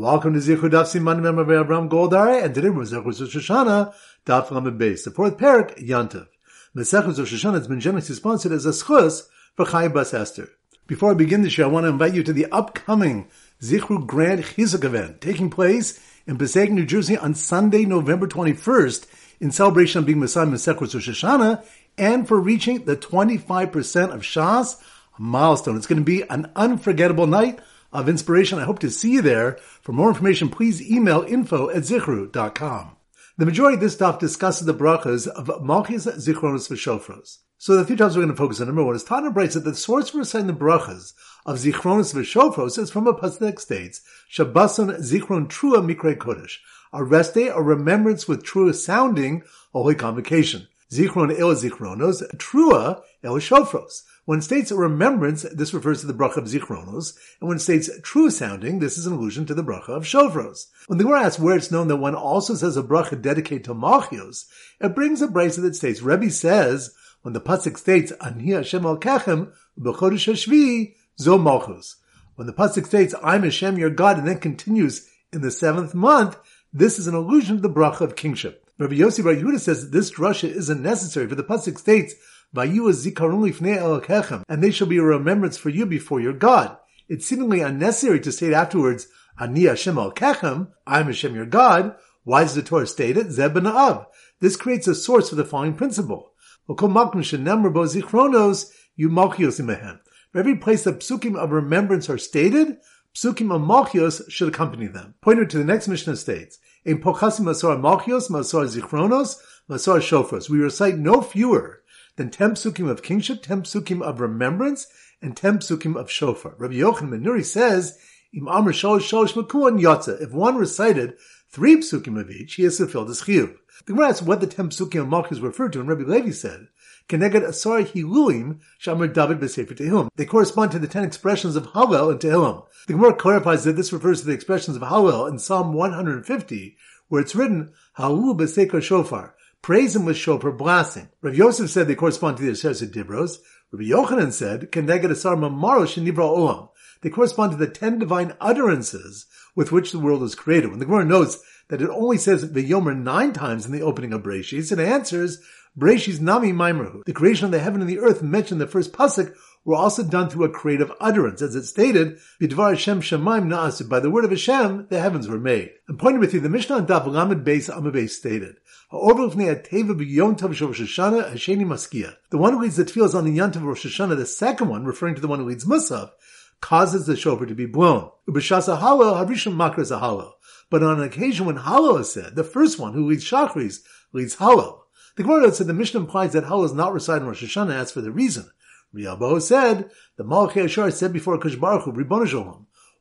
Welcome to Zichru Daf Siman Mem of Avram Goldman, and today we're Zechus Shoshana, Daf Lamed Beis, the fourth parak, Yantav. Mesechus Rosh Hashanah has been generously sponsored as a schus for Chai Bas Esther. Before I begin this year, I want to invite you to the upcoming Zichru Grand Chizuk event taking place in Passaic, New Jersey on Sunday, November 21st in celebration of being Messiah Mesechus Rosh Hashanah and for reaching the 25% of Shas, milestone. It's going to be an unforgettable night of inspiration. I hope to see you there. For more information, please email info at zichru.com. The majority of this stuff discusses the brachas of Malchus, Zichronos, V'Shofros. So the few times we're going to focus on number one is Tana writes that the source for reciting the brachas of Zichronos V'Shofros is from a pasuk states, Shabbason Zichron Trua Mikre Kodesh, a rest day, a remembrance with true sounding holy convocation. Zichron El Zichronos, Trua El Shofros. When states remembrance, this refers to the bracha of Zichronos, and when states true sounding, this is an allusion to the bracha of Shofros. When the Gemara asks where it's known that one also says a bracha dedicated to Malchios, it brings a brisa that states, Rebbe says, when the pasuk states, Ani Hashem al Kechem, b'chodesh hashvi, zo Malchus. When the pasuk states, I'm Hashem your God, and then continues in the seventh month, this is an allusion to the bracha of kingship. Rabbi Yossi Bar Yehuda says that this drasha isn't necessary, for the pasuk states, and they shall be a remembrance for you before your God. It's seemingly unnecessary to state afterwards, Ani Hashem al Kechem, I am Hashem your God. Why does the Torah state it? Zeb Av. This creates a source for the following principle. For every place that psukim of remembrance are stated, psukim of malchios should accompany them. Pointer to the next Mishnah states, in pochasim masor malchios, masor zichronos, masor shofros. We recite no fewer than ten psukim of kingship, ten psukim of remembrance, and ten psukim of shofar. Rabbi Yochanan Nuri says, Im Amr Shalosh Shalosh Makuan Yotza. If one recited three psukim of each, he has fulfilled his chiyuv. The Gemara asks what the ten psukim of Malchus referred to, and Rabbi Levi said, Keneged Hiluim Shamar David Tehillim. They correspond to the ten expressions of Hallel and Tehillim. The Gemara clarifies that this refers to the expressions of Hallel in Psalm 150, where it's written, Halul B'Sefer Shofar. Praise him with shofar blasting. Rav Yosef said they correspond to the Aseret Dibros. Rabbi Yochanan said, Keneged Asar Mamaro Shenivra Olam. They correspond to the ten divine utterances with which the world was created. When the Gemara notes that it only says V'yomer nine times in the opening of Breshis, it answers, Breshis Nami Maimrahu. The creation of the heaven and the earth mentioned in the first pasuk were also done through a creative utterance. As it stated, Bidvar Hashem Shemaim Na'asu. By the word of Hashem, the heavens were made. And pointing with you, the Mishnah on Daf Lamed Beis Amud Beis stated, the one who leads the tefillas on the Yontav of Rosh Hashanah, the second one, referring to the one who leads Musaf, causes the shofar to be blown. But on an occasion when Hallel is said, the first one who leads Shachris leads Hallel. The Gemara said the Mishnah implies that Hallel is not recited in Rosh Hashanah as for the reason. Rabbi Abba said, the Malachei Ashar said before Kush Baruch Hu, Ribbon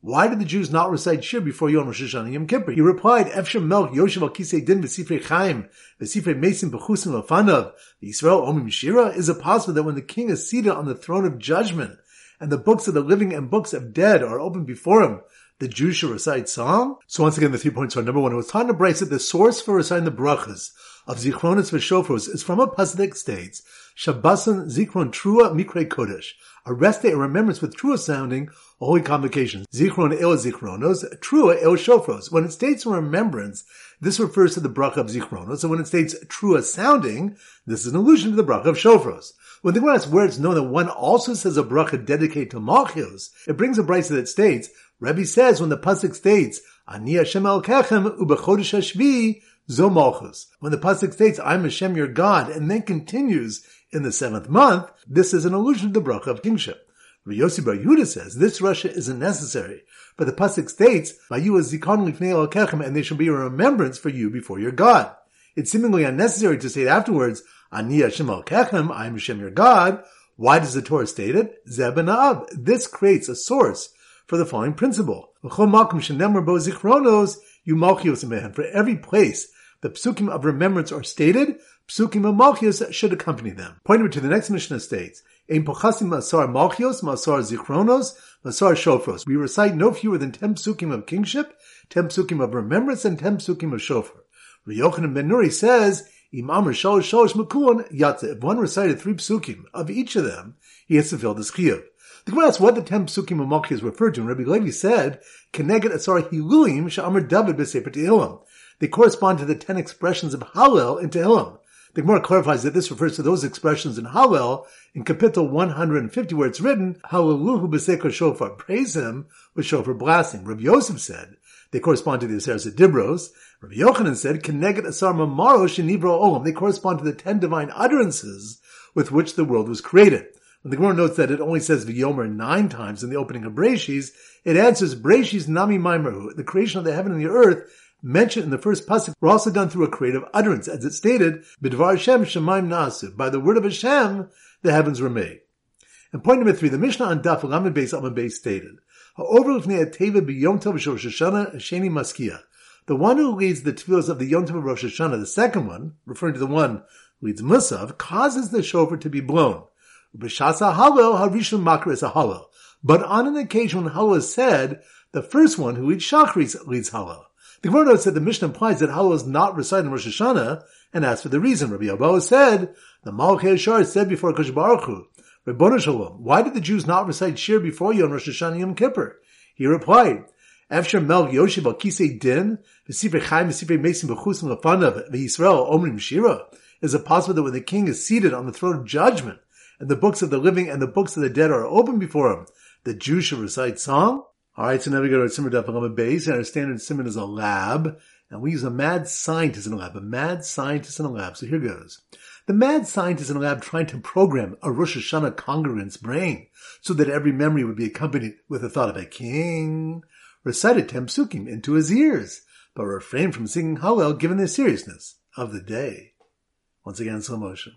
why did the Jews not recite Shir before Yom Rosh Hashanah Yom Kippur? He replied, Efshem Melch Yoshev al Kisei Din v'Sifrei Chaim v'Sifrei Mesim b'Chusim Lefanav Yisrael Omim Shira. Is it possible that when the king is seated on the throne of judgment and the books of the living and books of dead are open before him, the Jews should recite song? So once again, the three points are number one. It was taught in the that the source for reciting the brachas of Zichronos v'Shofros is from a that states, Shabbasan Zichron Trua Mikre Kodesh, a rest day, a remembrance with trua sounding, holy convocation. Zichron El Zichronos, Trua El Shofros. When it states remembrance, this refers to the bracha of Zichronos, and when it states trua sounding, this is an allusion to the bracha of Shofros. When the Gemara asks where it's known that one also says a bracha dedicated to Malchios, it brings a brisa that states, Rebbe says when the pasuk states, Ani Hashem El Kechem Ubechodesh Hashvi, Zo Malchus. When the pasuk states, I'm Hashem your God, and then continues in the seventh month, this is an allusion to the bracha of kingship. Yossi Bar Yehuda says this rasha isn't necessary, but the pasuk states, and they shall be a remembrance for you before your God. It's seemingly unnecessary to state afterwards, Ani Hashem al Kechem, I am Hashem your God. Why does the Torah state it? Zeb This creates a source for the following principle. For every place the psukim of remembrance are stated, psukim of malchios should accompany them. Pointing to the next Mishnah states, Ein pochasim masar malchios, masar zichronos, masar shofros. We recite no fewer than ten psukim of kingship, ten psukim of remembrance, and ten psukim of shofar. Yochanan ben Nuri says, Imam Shalosh Shalosh Makuon Yatza. If one recited three psukim of each of them, he has fulfilled his chiyuv. The Gemara asks what the ten psukim of Malki referred to, and Rabbi Levi said, "Keneged asar hilulim she'amar David b'sefer Tehillim." They correspond to the ten expressions of Hallel in Tehillim. The Gemara clarifies that this refers to those expressions in Hallel in Kapitel 150 where it's written, Hallelujah b'sefer shofar, praise him with shofar blasting. Rabbi Yosef said, they correspond to the Aseres Dibros. Rabbi Yochanan said, Keneged asar mamaro shenibro olam. They correspond to the ten divine utterances with which the world was created. When the Gemara notes that it only says V'yomer nine times in the opening of Breshis, it answers Breshis nami maimerhu. The creation of the heaven and the earth mentioned in the first pasuk were also done through a creative utterance, as it stated, B'dvar Hashem shemaim nasu. By the word of Hashem, the heavens were made. And point number three, the Mishnah on Daf Lamed Beis Amud Beis stated, sheni maskia. The one who leads the tefillos of the Yom Tov of Rosh Hashanah, the second one, referring to the one who leads Musav, causes the shofar to be blown. But on an occasion when halal is said, the first one who leads shachris leads halal. The Gemara notes that the Mishnah implies that halal is not recited in Rosh Hashanah, and as for the reason, Rabbi Abba said, the Malchei Shar said before Kosh Baruch Hu, Shalom, why did the Jews not recite Shir before Yom Rosh Hashanah Yom Kippur? He replied, Efsher Mel Yoshiv al Kisei Din, V'sifrei Chaim, V'sifrei Mesim V'chusim Lefanav, V'Yisrael Omrim Shira. Is it possible that when the king is seated on the throne of judgment, and the books of the living and the books of the dead are open before him, the Jews should recite song? Alright, so now we go to our Simmer Daf base, and our standard Simmer is a lab, and we use a mad scientist in a lab, a mad scientist in a lab. So here goes. The mad scientist in a lab trying to program a Rosh Hashanah congregant's brain so that every memory would be accompanied with the thought of a king, recited Temsukim into his ears, but refrained from singing Hallel given the seriousness of the day. Once again, slow motion.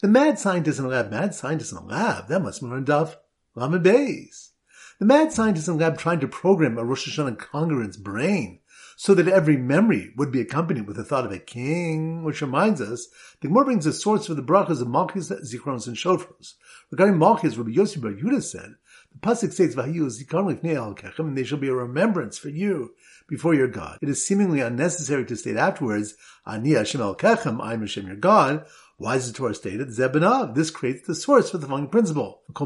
The mad scientist in a lab, mad scientist in a lab, that must be on Daf Lamed Beis. The mad scientist in the lab trying to program a Rosh Hashanah congregant's brain so that every memory would be accompanied with the thought of a king, which reminds us, the Gemara brings a source for the brachas of Malchus, Zikronos, and Shofros. Regarding Malchus, Rabbi Yossi Bar Yehuda said, the pasuk states, "Vahiyu lifnei al and they shall be a remembrance for you before your God. It is seemingly unnecessary to state afterwards, Ani Hashem al kechem, I am Hashem your God, why is the Torah stated Zebanav? This creates the source for the following principle. For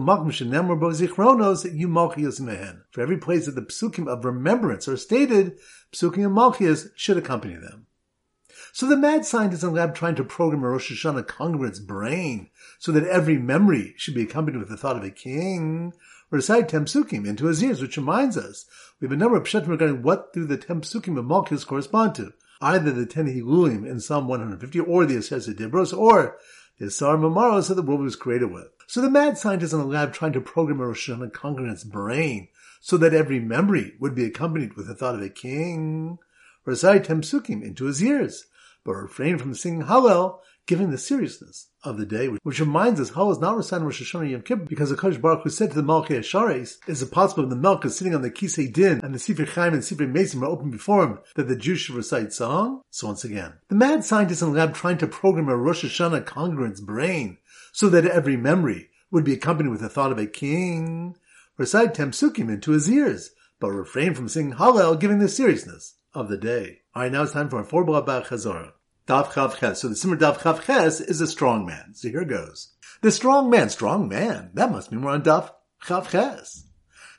every place that the psukim of remembrance are stated, psukim of Malchias should accompany them. So the mad scientist in the lab trying to program a Rosh Hashanah congregant's brain so that every memory should be accompanied with the thought of a king, recite Temsukim into his ears, which reminds us we have a number of pshatim regarding what do the Temsukim of Malchus correspond to either the ten Hilulim in Psalm 150 or the Aseres Dibros or the Asar Mamaros that the world was created with. So the mad scientist in the lab trying to program a Rosh Hashanah congregant's brain so that every memory would be accompanied with the thought of a king, recite Temsukim into his ears, but refrain from singing Hallel given the seriousness of the day, which reminds us how is not recited Rosh Hashanah Yom Kippur because the Kodesh Baruch Hu said to the Malchei Ashares, is it possible the Melch is sitting on the Kisei Din and the Sifrei Chaim and Sifrei Mesim are open before him that the Jews should recite song? So once again, the mad scientist in the lab trying to program a Rosh Hashanah congregant's brain so that every memory would be accompanied with the thought of a king, recite Temsukim into his ears, but refrain from singing Hallel giving the seriousness of the day. Alright, now it's time for a four blah Chazorah. Dav Chav Ches. So the Simmer Dav Chav Ches is a strong man. So here goes. The strong man, strong man. That must be more on Dav Chav Ches.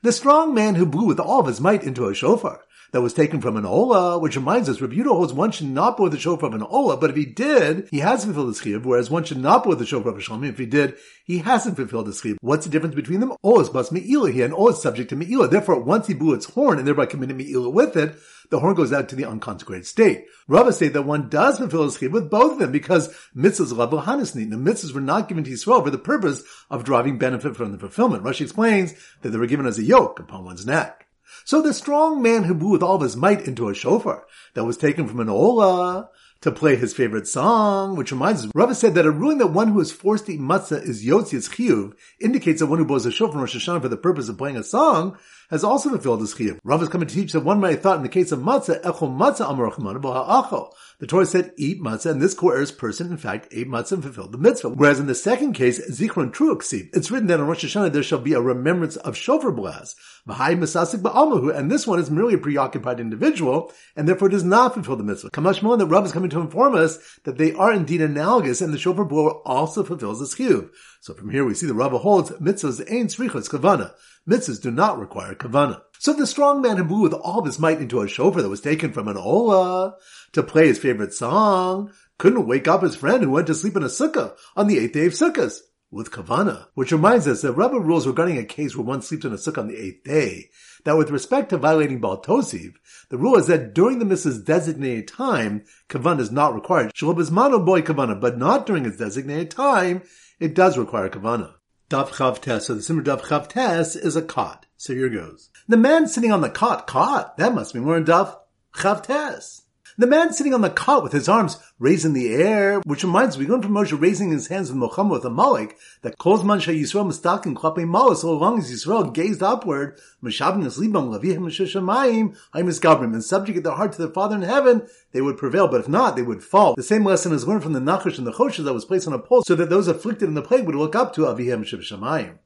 The strong man who blew with all of his might into a shofar that was taken from an Ola, which reminds us, Rebuta holds one should not blow the shofar of an Ola, but if he did, he has fulfilled his chiyuv, whereas one should not blow the shofar of a Shalom. If he did, he hasn't fulfilled his chiyuv. What's the difference between them? Ola's must Me'ila here, and Ola's subject to Me'ila. Therefore, once he blew its horn and thereby committed Me'ila with it, the horn goes out to the unconsecrated state. Rava say that one does fulfill his chiyuv with both of them because mitzvahs level hanisni. The mitzvahs were not given to Yisrael for the purpose of driving benefit from the fulfillment. Rashi explains that they were given as a yoke upon one's neck. So the strong man who blew with all of his might into a shofar that was taken from an ola to play his favorite song, which reminds us, Rava said that a ruling that one who is forced to eat matzah is yotzi's chiyuv indicates that one who blows a shofar in Rosh Hashanah for the purpose of playing a song has also fulfilled his chiyuv. Rav is coming to teach that one might have thought in the case of matzah, echol matzah amar The Torah said, eat matzah, and this coerced person, in fact, ate matzah and fulfilled the mitzvah. Whereas in the second case, zichron truuksiv, it's written that on Rosh Hashanah there shall be a remembrance of shofar blast. Mahai masasik ba'almahu, and this one is merely a preoccupied individual, and therefore does not fulfill the mitzvah. Kamash that Rav is coming to inform us that they are indeed analogous and the shofar blower also fulfills this chiyuv. So from here we see the Rava holds mitzvahs ain't srichas kavana. Mitzvahs do not require kavana. So the strong man who blew with all of his might into a shofar that was taken from an ola to play his favorite song couldn't wake up his friend who went to sleep in a sukkah on the eighth day of sukkahs with kavana. Which reminds us that Rebbe rules regarding a case where one sleeps in a sukkah on the eighth day, that with respect to violating Baal Tosiv, the rule is that during the mitzvah's designated time, kavana is not required. Shalom boy kavana, but not during its designated time, it does require kavana. Daf Chav Tes, so the Simmer Daf Chav Tes is a cot. So here goes. The man sitting on the cot, cot, that must be more in Daf Chav Tes. The man sitting on the cot with his arms raised in the air, which reminds me, learn from Moshe raising his hands with Muhammad with Amalek, that Kozman Shah Yisrael Mistakin Klape Malach, so long as Yisrael gazed upward, Meshabim Eslibam Lavihim Sheshamayim, I'm Gabrim, and subject their heart to their Father in heaven, they would prevail, but if not, they would fall. The same lesson is learned from the Nachash and the Choshes that was placed on a pole, so that those afflicted in the plague would look up to Avihem Sheshamayim.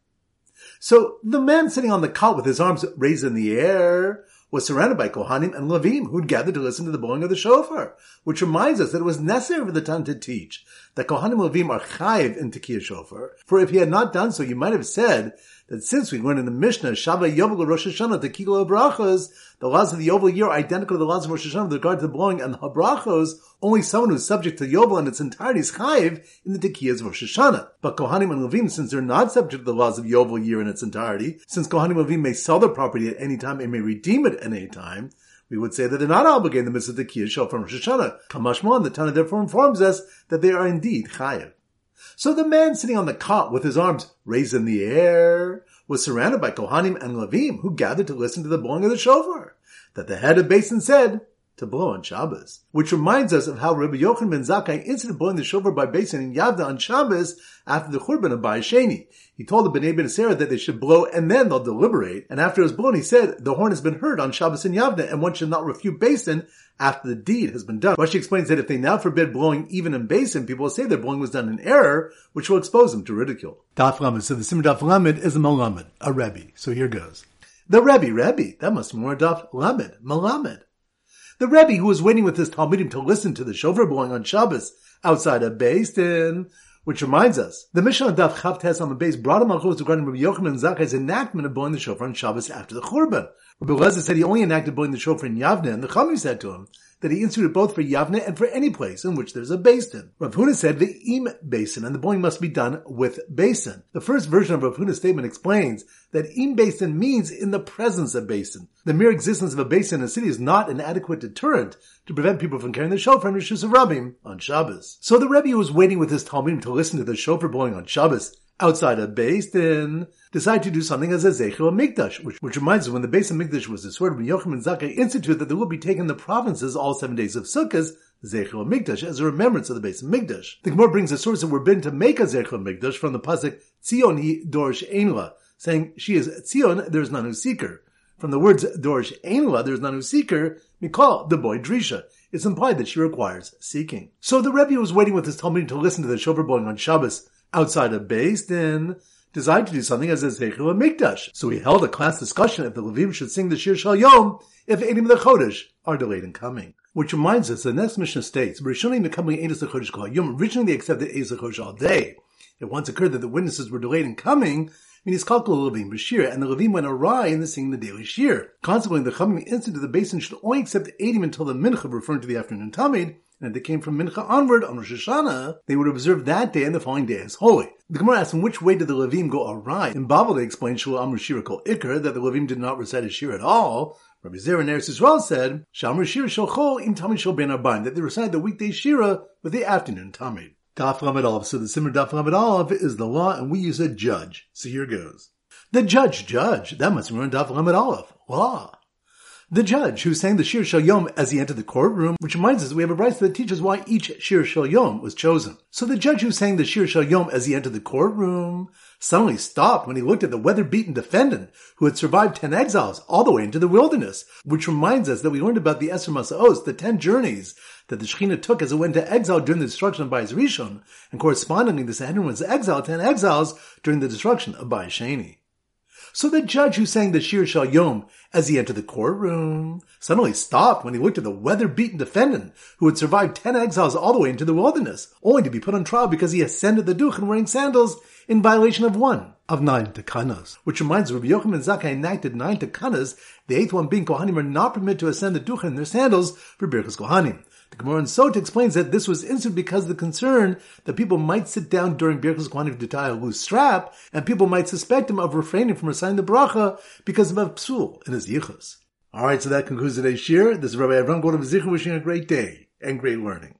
So the man sitting on the cot with his arms raised in the air, was surrounded by Kohanim and Levim who'd gathered to listen to the blowing of the shofar, which reminds us that it was necessary for the Tan to teach that Kohanim and Levim are chayiv in Tekiyah shofar, for if he had not done so, you might have said that since we learned in the Mishnah, Shabbat Yovel Rosh Hashanah, the Kilo Brachos, the laws of the Yovel year are identical to the laws of Rosh Hashanah with regard to the blowing and the Habrachos, only someone who's subject to Yovel in its entirety is chayiv in the Tekiyahs of Rosh Hashanah. But Kohanim and Levim, since they're not subject to the laws of Yovel year in its entirety, since Kohanim and Levim may sell their property at any time and may redeem it at any time, we would say that they're not obligated in the midst mitzvah Tekiyah show from Rosh Hashanah. Kamashmon, the Tana therefore informs us that they are indeed chayiv. So the man sitting on the cot with his arms raised in the air was surrounded by Kohanim and Levim who gathered to listen to the blowing of the shofar. That the head of Beis Din said, to blow on Shabbos. Which reminds us of how Rabbi Yochanan ben Zakkai instituted blowing the shofar by Beis Din in Yavna on Shabbos after the Churban of Bayis Sheni. He told the Bnei Beseira that they should blow and then they'll deliberate. And after it was blown, he said, the horn has been heard on Shabbos in Yavna and one should not refute Beis Din after the deed has been done. Rashi explains that if they now forbid blowing even in Beis Din, people will say their blowing was done in error, which will expose them to ridicule. Daf Lamed. So the Simmer Daf Lamed is a Malamed, a Rebbe. So here goes. The Rebbe, Rebbe, that must be more Daf Lamed, Malamed. The Rebbe, who was waiting with his Talmudim to listen to the shofar blowing on Shabbos outside a Beis Din, which reminds us, the Mishnah Daf Chavtes on the base brought him on regarding Rabbi Yochanan Zakkai's enactment of blowing the shofar on Shabbos after the Churban. Rabbi Lezer said he only enacted blowing the shofar in Yavne, and the Chami said to him, that he instituted both for Yavne and for any place in which there's a Beis Din. Rav Huna said the im Beis Din, and the blowing must be done with Beis Din. The first version of Rav Huna's statement explains that im Beis Din means in the presence of Beis Din. The mere existence of a basin in a city is not an adequate deterrent to prevent people from carrying the shofar in Rishus of Rabim on Shabbos. So the Rebbe was waiting with his Talmudim to listen to the shofar blowing on Shabbos outside of Beis Din, decided to do something as a Zechel Mikdash, which, which reminds us when the base of Mikdash was destroyed, when Yochanan Zakkai instituted that there would be taken the provinces all seven days of Sukkot, Zechel Mikdash, as a remembrance of the base of Mikdash. The Gemara brings a source that we're bidden to make a Zechel Mikdash from the pasuk Tzion hi Dorsh Einla, saying she is Tzion, there is none who seek her. From the words Dorsh Einla, there is none who seek her, Mikal, the boy Drisha. It's implied that she requires seeking. So the Rebbe was waiting with his Talmud to listen to the shofar blowing on Shabbos outside of Beis Din, designed to do something as a Zeichel Mikdash. So he held a class discussion if the Levim should sing the Shir Shal Yom if Eidim the Chodesh are delayed in coming. Which reminds us, the next Mishnah states, Rishonim becoming Eidim the Chodesh Kol Yom, originally they accepted Eidim the Chodesh all day. It once occurred that the witnesses were delayed in coming, meaning Kalkul Levim Bashir, and the Levim went awry in the singing the daily Shir. Consequently, the instant of the Beis Din should only accept Eidim until the Mincha, referring to the afternoon Tamid, and if they came from Mincha onward on Rosh Hashanah, they would observe that day and the following day as holy. The Gemara asks, in which way did the Levim go awry? In Babel, they explained Shul Amr Shira Kol Iker, that the Levim did not recite a Shir at all. Rabbi Zera and Eretz Yisrael said, Shamr Shira Shal Chol Im Tamid Shal Ben Arbaim, that they recited the weekday Shira with the afternoon Tamid. Daf Lamed So the Simmer Daf Aleph is the law, and we use a judge. So here goes. The judge, judge. That must be Daf Aleph. Law. The judge who sang the Shir Shal Yom as he entered the courtroom, which reminds us we have a verse that teaches why each Shir Shal Yom was chosen. So the judge who sang the Shir Shal Yom as he entered the courtroom suddenly stopped when he looked at the weather-beaten defendant who had survived ten exiles all the way into the wilderness, which reminds us that we learned about the Esser Masaos, the ten journeys that the Shekhinah took as it went to exile during the destruction of Bayis Rishon, and correspondingly the Sanhedrin was exiled ten exiles during the destruction of Bayis Sheni. So the judge who sang the Shir Shal Yom as he entered the courtroom suddenly stopped when he looked at the weather-beaten defendant who had survived ten exiles all the way into the wilderness, only to be put on trial because he ascended the duchen wearing sandals in violation of one of nine takanas. Which reminds Rabbi Yochanan and Zakkai enacted nine takanas, the eighth one being Kohanim are not permitted to ascend the duchen in their sandals for Birchas Kohanim. The Gemara in Sota explains that this was instituted because of the concern that people might sit down during Birchas Kohanim to tie a loose strap, and people might suspect him of refraining from reciting the bracha because of a psul in his yichus. Alright, so that concludes today's shir. This is Rabbi Avram Goldman wishing a great day and great learning.